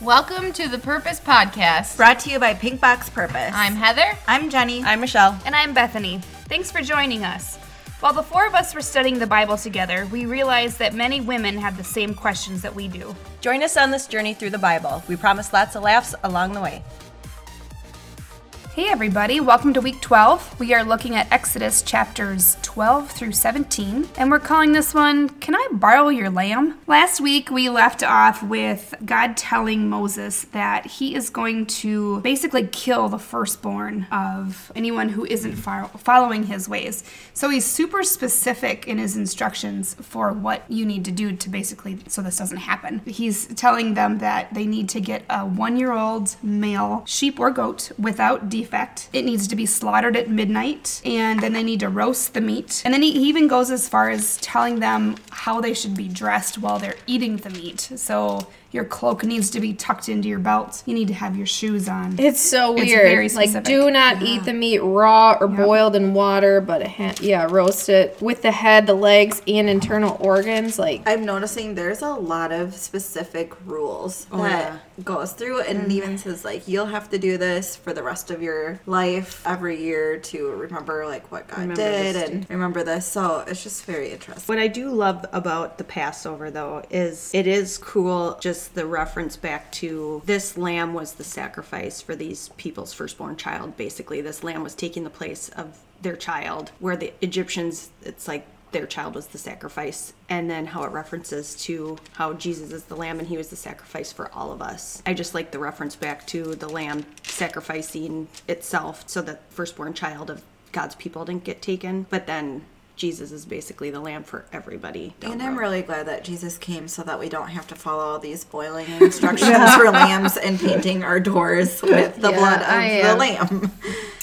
Welcome to the Purpose Podcast. Brought to you by Pink Box Purpose. I'm Heather. I'm Jenny. I'm Michelle. And I'm Bethany. Thanks for joining us. While the four of us were studying the Bible together, we realized that many women have the same questions that we do. Join us on this journey through the Bible. We promise lots of laughs along the way. Hey, everybody, welcome to week 12. We are looking at Exodus chapters 12 through 17, and we're calling this one, Can I Borrow Your Lamb? Last week, we left off with God telling Moses that he is going to basically kill the firstborn of anyone who isn't following his ways. So he's super specific in his instructions for what you need to do to basically so this doesn't happen. He's telling them that they need to get a one year old male sheep or goat without defect It needs to be slaughtered at midnight, and then they need to roast the meat. And then he even goes as far as telling them how they should be dressed while they're eating the meat. So your cloak needs to be tucked into your belt. You need to have your shoes on. It's so weird. It's very specific. like, do not yeah. eat the meat raw or yep. boiled in water, but ha- yeah, roast it with the head, the legs, and internal organs. Like I'm noticing, there's a lot of specific rules oh, that yeah. goes through, and mm-hmm. it even says like you'll have to do this for the rest of your life every year to remember like what God remember did and remember this. So it's just very interesting. What I do love about the Passover though is it is cool just the reference back to this lamb was the sacrifice for these people's firstborn child. Basically, this lamb was taking the place of their child, where the Egyptians, it's like their child was the sacrifice and then how it references to how Jesus is the lamb and he was the sacrifice for all of us. I just like the reference back to the lamb sacrificing itself so that firstborn child of God's people didn't get taken, but then Jesus is basically the lamb for everybody. And I'm really glad that Jesus came so that we don't have to follow all these boiling instructions for lambs and painting our doors with the yeah, blood of I, the lamb.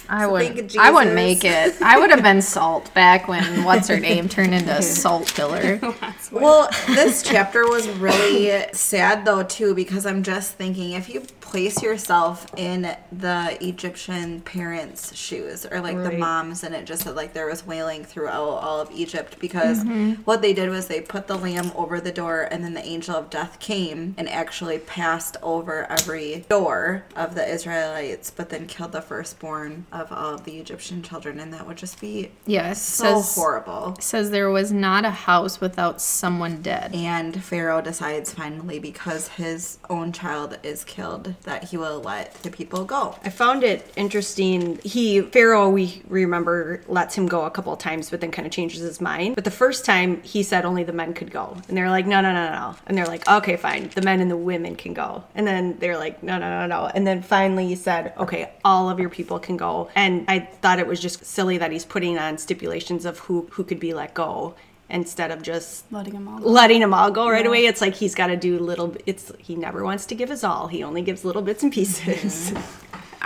I so would. I wouldn't make it. I would have been salt back when what's her name turned into salt killer. well, this chapter was really sad though too because I'm just thinking if you place yourself in the Egyptian parents' shoes or like right. the moms, and it just said like there was wailing throughout all of Egypt because mm-hmm. what they did was they put the lamb over the door, and then the angel of death came and actually passed over every door of the Israelites, but then killed the firstborn of all of the Egyptian children, and that would just be yes, so says, horrible. Says there was not a house without someone dead, and Pharaoh decides finally because his own child is killed that he will let the people go. I found it interesting. He Pharaoh, we remember, lets him go a couple of times, but then kind of changes his mind. But the first time he said only the men could go, and they're like, no, no, no, no, and they're like, okay, fine, the men and the women can go, and then they're like, no, no, no, no, and then finally he said, okay, all of your people can go, and I thought it was just silly that he's putting on stipulations of who who could be let go instead of just letting them all go. letting them all go right yeah. away. It's like he's got to do little. It's he never wants to give his all. He only gives little bits and pieces.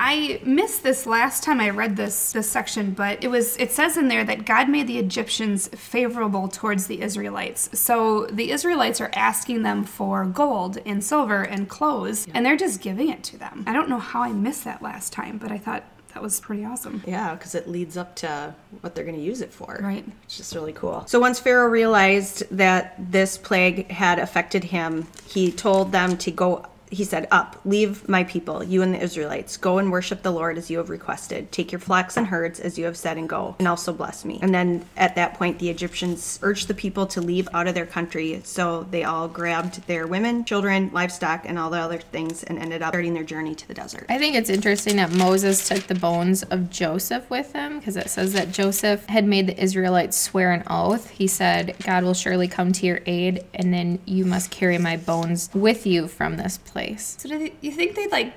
I missed this last time I read this this section, but it was it says in there that God made the Egyptians favorable towards the Israelites. So the Israelites are asking them for gold and silver and clothes, and they're just giving it to them. I don't know how I missed that last time, but I thought that was pretty awesome. Yeah, because it leads up to what they're going to use it for. Right. It's just really cool. So once Pharaoh realized that this plague had affected him, he told them to go he said, Up, leave my people, you and the Israelites. Go and worship the Lord as you have requested. Take your flocks and herds as you have said, and go, and also bless me. And then at that point, the Egyptians urged the people to leave out of their country. So they all grabbed their women, children, livestock, and all the other things and ended up starting their journey to the desert. I think it's interesting that Moses took the bones of Joseph with him because it says that Joseph had made the Israelites swear an oath. He said, God will surely come to your aid, and then you must carry my bones with you from this place place. So do you think they'd like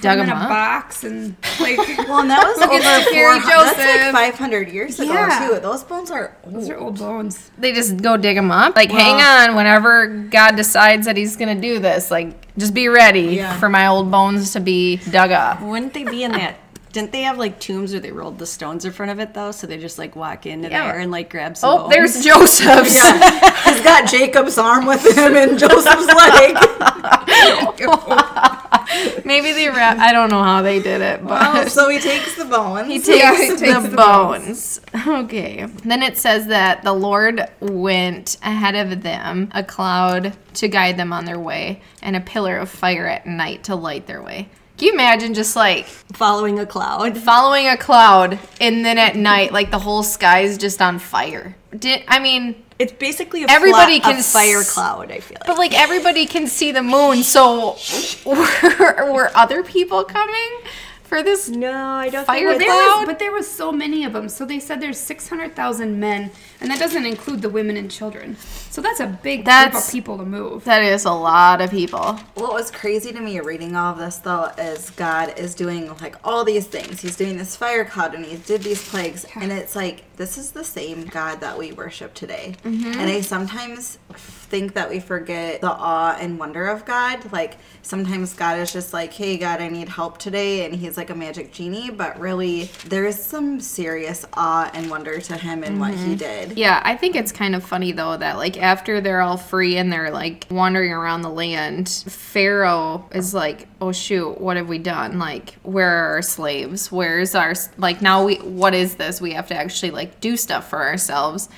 dug them in a up? box and like? well, and that was over four. That's like five hundred years ago yeah. too. Those bones are old. those are old bones. They just go dig them up. Like, well, hang on, whenever God decides that He's gonna do this, like, just be ready yeah. for my old bones to be dug up. Wouldn't they be in that didn't they have like tombs where they rolled the stones in front of it though? So they just like walk into yeah. there and like grab some. Oh, bones. there's Joseph's. yeah, he's got Jacob's arm with him and Joseph's leg. Maybe they wrap. I don't know how they did it, but well, so he takes the bones. He takes, yeah, he takes the, the, bones. bones. Okay. Then it says that the Lord went ahead of them, a cloud to guide them on their way, and a pillar of fire at night to light their way. Can you imagine just like Following a cloud. following a cloud and then at night, like the whole sky's just on fire? Did I mean? It's basically a Everybody can a fire cloud. I feel like. But like everybody can see the moon, so were, were other people coming for this? no, I don't Fire think There it's- cloud? was, but there was so many of them. So they said there's 600,000 men, and that doesn't include the women and children. So that's a big that's, group That's- of people to move. That is a lot of people. What was crazy to me reading all of this though is God is doing like all these things. He's doing this fire cloud and he did these plagues, and it's like this is the same God that we worship today. Mm-hmm. And I sometimes think that we forget the awe and wonder of God. Like sometimes God is just like, "Hey God, I need help today," and He's like a magic genie. But really, there is some serious awe and wonder to Him and what He mm-hmm. did. Yeah, I think it's kind of funny though that like after they're all free and they're like wandering around the land, Pharaoh is like, "Oh shoot, what have we done? Like, where are our slaves? Where's our like now we what is this? We have to actually like do stuff for ourselves."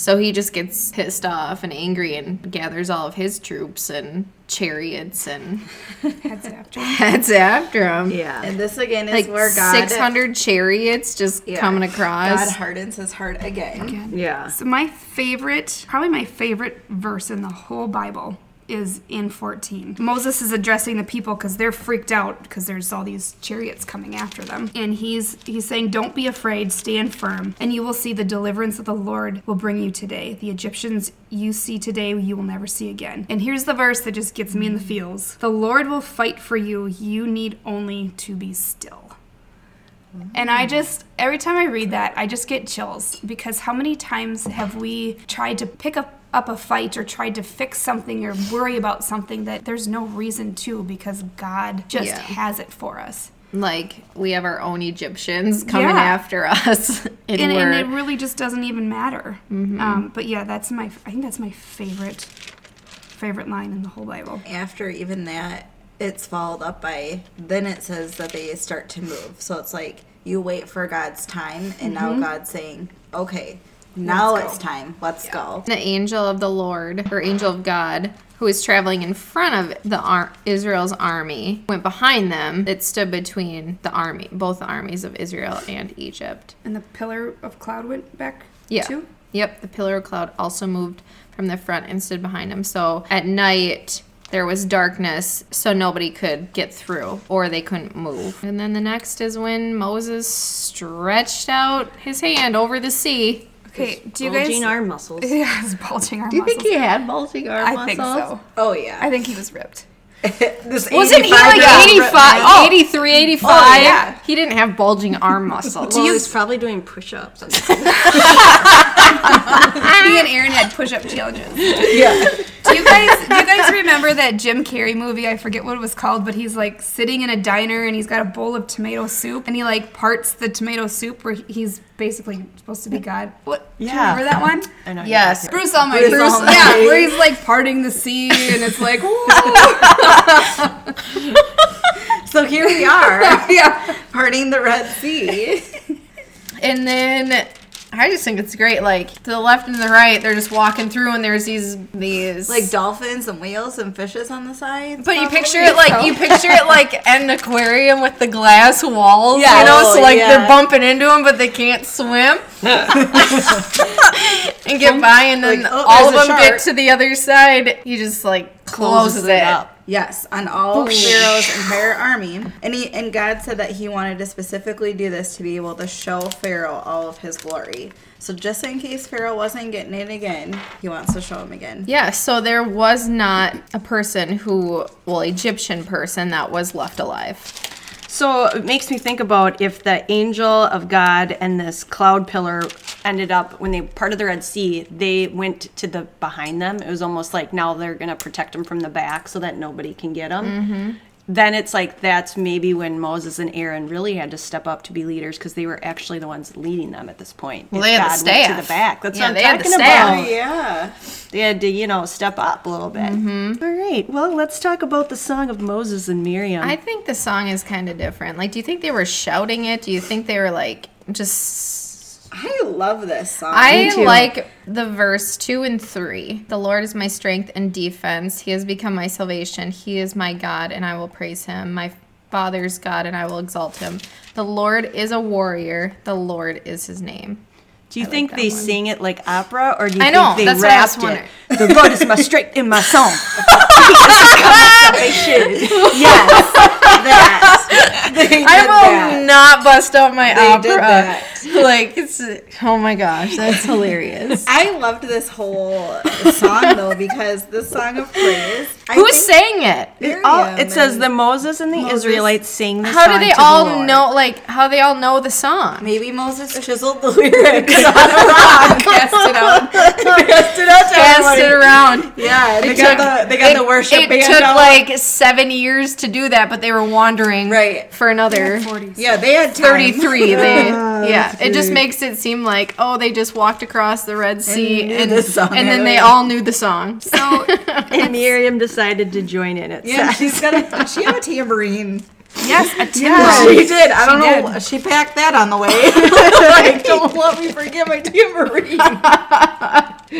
So he just gets pissed off and angry and gathers all of his troops and chariots and Heads after. heads after him. Yeah. And this again is Like where God 600 chariots just Yeah. coming across. God hardens His heart again. yeah. So my favorite, probably my favorite verse in the whole Bible is in 14. Moses is addressing the people because they're freaked out because there's all these chariots coming after them. And he's he's saying, Don't be afraid, stand firm, and you will see the deliverance that the Lord will bring you today. The Egyptians you see today, you will never see again. And here's the verse that just gets me in the feels. The Lord will fight for you. You need only to be still. And I just, every time I read that, I just get chills because how many times have we tried to pick up, up a fight or tried to fix something or worry about something that there's no reason to because God just Yeah. has it for us? like we have our own Egyptians coming Yeah. after us, and, And, and it really just doesn't even matter. Um, but yeah, that's my, I think that's my favorite, favorite line in the whole Bible. after even that, it's followed up by then it says that they start to move. So it's like you wait for God's time, and now God's saying, "Okay, now it's time. Let's go." the angel of the Lord or angel of God who was traveling in front of the ar- Israel's army went behind them. It stood between the army, both the armies of Israel and Egypt. And the pillar of cloud went back Yeah. too? Yep, the pillar of cloud also moved from the front and stood behind him. So at night there was darkness, so nobody could get through or they couldn't move. And then the next is when Moses stretched out his hand over the sea. Okay, do you Bulging guys... arm muscles. Yeah, his bulging arm muscles. Do you think he had bulging arm muscles? I think so. Oh yeah, I think he was ripped. this Wasn't he 85 like 85, oh. 83, 85? Oh, yeah. He didn't have bulging arm muscles. Well, he was probably doing push-ups. Me and Aaron had push-up challenges. Yeah, Do you guys do you guys remember that Jim Carrey movie? I forget what it was called, but he's like sitting in a diner and he's got a bowl of tomato soup and he like parts the tomato soup where he's basically supposed to be God. What? Do you Yeah. remember that one? I know. Yes. Bruce Almighty. Bruce Almighty. Yeah, where he's like parting the sea and it's like, so here we are, yeah. parting the Red Sea. And then I just think it's great. Like to the left and the right, they're just walking through, and there's these these Like dolphins and whales and fishes on the sides. But you picture it like you picture it like an aquarium with the glass walls, Yeah. you know. Oh, so like yeah. they're bumping into them, but they can't swim and get by. And then Like, oh, all of there's a them get to the other side. He just like closes, it up. Yes, on all oh, of Pharaoh's entire army. And he and God said that he wanted to specifically do this to be able to show Pharaoh all of his glory. So just in case Pharaoh wasn't getting it again, he wants to show him again. Yeah, so there was not a person who, well, Egyptian person that was left alive. So it makes me think about if the angel of God and this cloud pillar ended up when they parted the Red Sea, they went to the behind them. It was almost like now they're gonna protect them from the back so that nobody can get them. Mm-hmm. Then it's like that's maybe when Moses and Aaron really had to step up to be leaders because they were actually the ones leading them at this point. Well, they had the God went staff. to the back. That's Yeah, what I'm they had the talking staff. about. yeah. They had to, you know, step up a little bit. Mm-hmm. All right. Well, let's talk about the song of Moses and Miriam. I think the song is kind of different. Like, do you think they were shouting it? Do you think they were like just I love this song. I like the verse two and three. The Lord is my strength and defense. He has become my salvation. He is my God, and I will praise him. My Father's God, and I will exalt him. The Lord is a warrior. The Lord is his name. Do you I think that they one. sing it like opera, or do you I think they that's what rapped wondering. it? The Lord is my strength in my song. yes, that. They did I will that. not bust out my They opera. did that. Like it's oh my gosh, that's hilarious. I loved this whole song though because the song of praise. I Who think sang it? Miriam Oh, it says the Moses and the Moses. Israelites sing the song. How song do they to the all Lord. know? Like how they all know the song? maybe Moses chiseled the lyrics on a rock. Cast it out. Passed it out to Cast it everybody. around. Yeah, they It got took- the they got it- the worship It band took out. like seven years to do that, but they were wandering Right. for another 40s. yeah, they had time. 33. They Ah, yeah. that's It just makes it seem like oh they just walked across the Red Sea knew and the song and then they all knew the song. So And Miriam decided to join in it. Yeah, she's got a she have a tambourine. yes, a timbrel. Yeah, she did. I don't She know. She packed that on the way. like, don't let me forget my tambourine.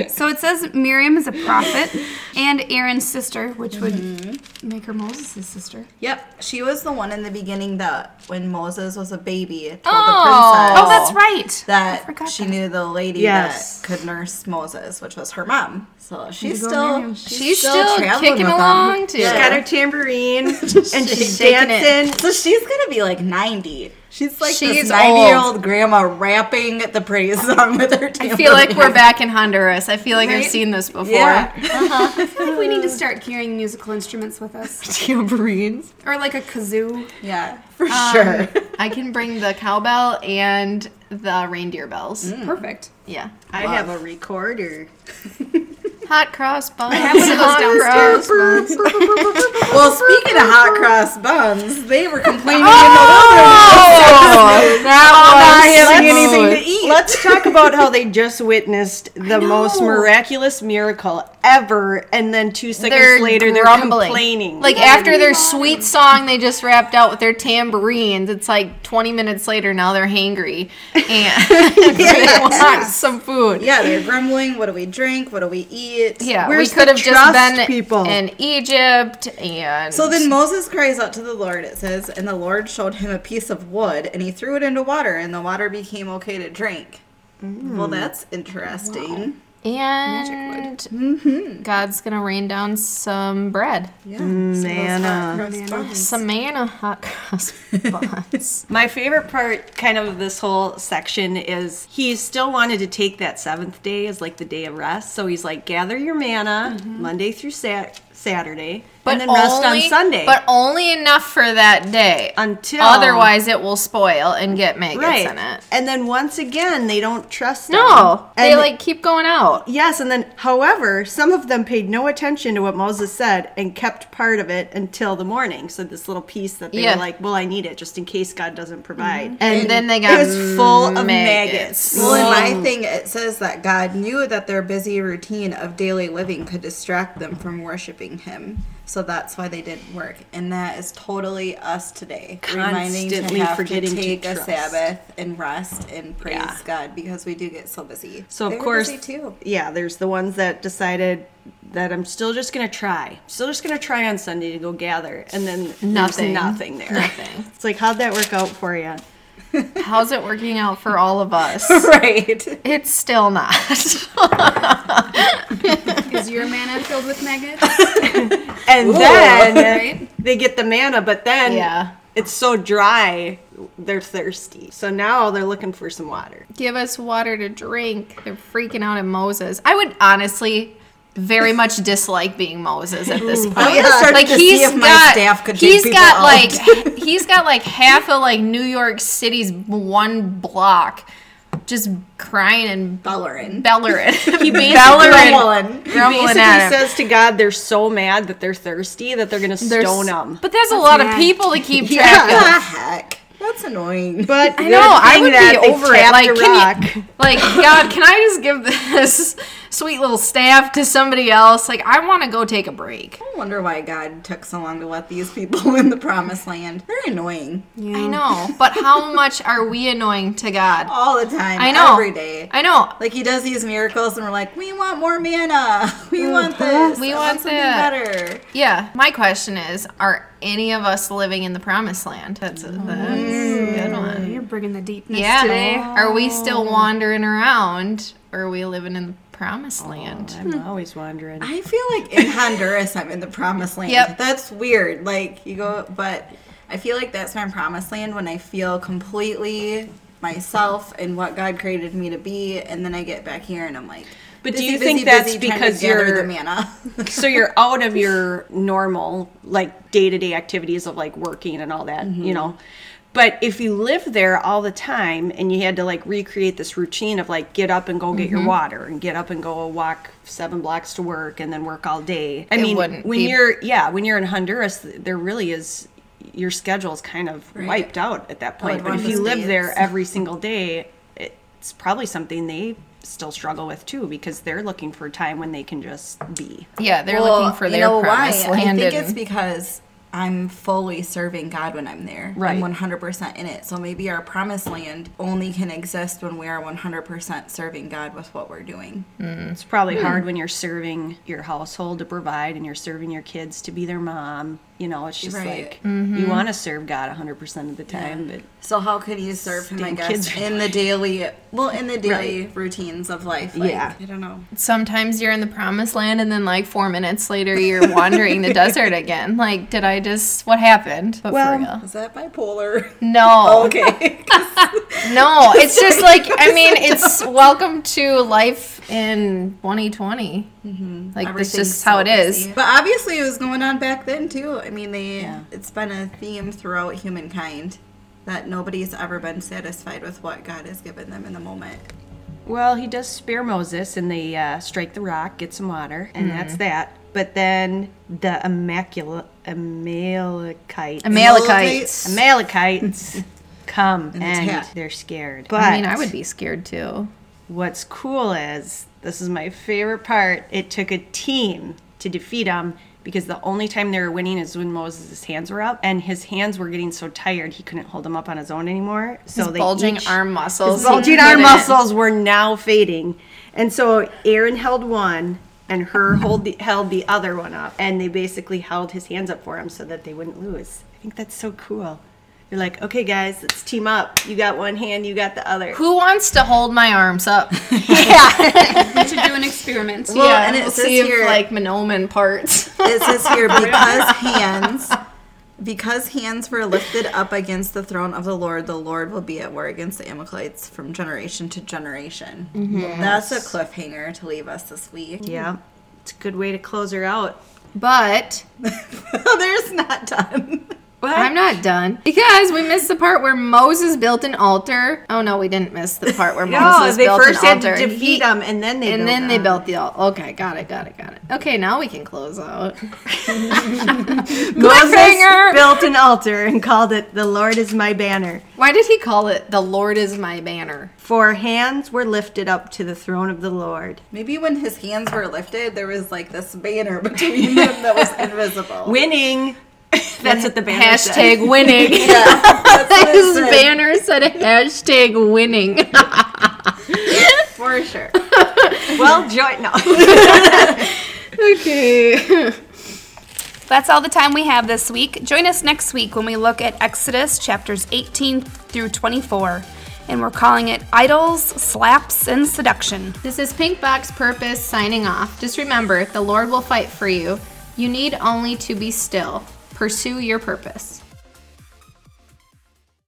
So it says Miriam is a prophet and Aaron's sister, which would make her Moses' sister. Yep, she was the one in the beginning that when Moses was a baby told Oh. the princess Oh, that's right. That she that. knew the lady Yes. that could nurse Moses, which was her mom. So she's still she's, She's still, still kicking with them. along, too. She's Yeah. got her tambourine and she's Shaking it. dancing. So she's gonna be like ninety. She's like She's this ninety-year-old grandma rapping the praise song with her. tambourine. I feel like we're back in Honduras. I feel like I've seen this before. Yeah. I feel like we need to start carrying musical instruments with us, Tambourines. or like a kazoo. Yeah, for um, sure. I can bring the cowbell and the reindeer bells. Mm. Perfect. Yeah. I have a recorder. Hot cross buns. I have one of those downstairs. well, speaking of hot cross buns, they were complaining Oh, that was having Let's- anything to eat. Let's talk about how they just witnessed the most miraculous miracle ever, and then two seconds they're later they're complaining. Like after their sweet song they just wrapped out with their tambourines, it's like 20 minutes later now they're hangry and they want some food. Yeah, they're grumbling. What do we drink? What do we eat? Yeah, Where's we could have just been people? in Egypt and So then Moses cries out to the Lord, it says, and the Lord showed him a piece of wood, and he threw it into water, and the water became okay to drink. Well, mm. that's interesting. And Mm-hmm. God's gonna rain down some bread, Yeah. Manna. some manna hot cross buns. My favorite part, kind of, of this whole section is he still wanted to take that seventh day as like the day of rest. So he's like, gather your manna Monday through Sat- Saturday, and then rest on Sunday. But only enough for that day. Until- otherwise it will spoil and get maggots right, in it. and then once again they don't trust. No, him. they And- like keep going out. Yes, and then, however, some of them paid no attention to what Moses said and kept part of it until the morning. So this little piece that they Yeah. were like, "Well, I need it just in case God doesn't provide." Mm-hmm. And then they got it was full of maggots. maggots. Well, in my thing, it says that God knew that their busy routine of daily living could distract them from worshiping Him. So that's why they didn't work. And that is totally us today. reminding to Constantly have forgetting to to take a. Sabbath and rest and praise Yeah. God because we do get so busy. So of They were course, busy too. yeah, there's the ones that decided that I'm still just gonna try, still just gonna try on Sunday to go gather, and then Nothing. there's nothing there. Nothing. It's like how'd that work out for you? How's it working out for all of us? right. It's still not. Is your manna filled with maggots? And then Right? they get the manna, but then Yeah. it's so dry, they're thirsty. So now they're looking for some water. Give us water to drink. They're freaking out at Moses. I would honestly very much dislike being Moses at this point. I'm like to he's see if my got, staff could he's people got out. like he's got like half of like New York City's one block just crying and Bellering. bellering. He basically bellering, grumbling basically says to God they're so mad that they're thirsty that they're gonna There's- stone them. But there's a lot of people to keep What track the of. heck? That's annoying. But I know. I would be over it. Like, can you, like, God, can I just give this sweet little staff to somebody else. Like, I want to go take a break. I wonder why God took so long to let these people in the promised land. They're annoying I know, but how much are we annoying to God? all the time. I know. Every day. I know. Like he does these miracles, and we're like, we want more manna. We want this. We I want something that. better. Yeah. My question is, are any of us living in the promised land? That's a, that's a good mm. one. You're bringing the deepness Yeah. today. Are we still wandering around, or are we living in the promised land? I'm hmm. always wondering. I feel like in Honduras, I'm in the promised land. Yep. That's weird. Like you go, but I feel like that's my promised land when I feel completely myself and what God created me to be, and then I get back here and I'm like. But do you busy, think that's busy trying because you're- the manna? so you're out of your normal like day-to-day activities of like working and all that you mm-hmm. know but if you live there all the time and you had to like recreate this routine of like get up and go get your mm-hmm. water and get up and go walk seven blocks to work and then work all day i It mean when be- you're yeah when you're in honduras there really is your schedule is kind of Right. wiped out at that oh, point would but if you live there every single day it's probably something they still struggle with too because they're looking for a time when they can just be Yeah, they're Well, looking for you their know promised why? land. I think and- it's because I'm fully serving God when I'm there. Right. I'm 100% in it. So maybe our promised land only can exist when we are 100% serving God with what we're doing. Mm, it's probably hmm. hard when you're serving your household to provide and you're serving your kids to be their mom. You know, it's just Right. like mm-hmm. you want to serve God 100% of the time, but So how could you serve him, I guess, kids. in the daily, well, in the daily routines of life? Like, Yeah. I don't know. sometimes you're in the promised land and then like four minutes later you're wandering the desert again. Like, did I just what happened? But Well- for real. Is that bipolar? No. okay. No. It's just like I mean, it's welcome to life in 2020. Like that's Everything's just how it so is. busy. But obviously, it was going on back then too. I mean, they Yeah. it's been a theme throughout humankind that nobody's ever been satisfied with what God has given them in the moment. well, he does spare Moses and they uh, strike the rock, get some water, and that's that. But then the Immaculate Amalekites, Amalekites. Amalekites come And and they're scared. But I mean, I would be scared too. What's cool is this is my favorite part. It took a team to defeat him because the only time they were winning is when Moses' hands were up, and his hands were getting so tired he couldn't hold them up on his own anymore. So His they bulging each- arm muscles. bulging arm muscles were now fading, and so Aaron held one. And her hold the, held the other one up, and they basically held his hands up for him so that they wouldn't lose. I think that's so cool. You're like, okay, guys, let's team up. You got one hand, you got the other. Who wants to hold my arms up? We should do an experiment. Well, yeah, and it we'll says see here- if like Monoman parts. It says here because hands because hands were lifted up against the throne of the Lord, the Lord will be at war against the Amalekites from generation to generation. Mm-hmm. That's a cliffhanger to leave us this week. Yeah, it's a good way to close her out. but There's not done. I'm not done because we missed the part where Moses built an altar. Oh no, we didn't miss the part where Moses. No, Moses they built first an had altar. to defeat He- them, and then they and built then they built the altar. Okay, got it, got it, got it. Okay, now we can close out. Moses built an altar and called it "The Lord is my banner." Why did he call it "The Lord is my banner"? For hands were lifted up to the throne of the Lord. Maybe when his hands were lifted, there was like this banner between them that was invisible. Winning. That's what the banner Hashtag said. winning. It His said. banner said hashtag winning. For sure. Well, join no. okay. That's all the time we have this week. Join us next week when we look at Exodus chapters 18 through 24. And we're calling it Idols, Slaps, and Seduction. This is Pink Box Purpose signing off. Just remember, the Lord will fight for you. You need only to be still. Pursue your purpose.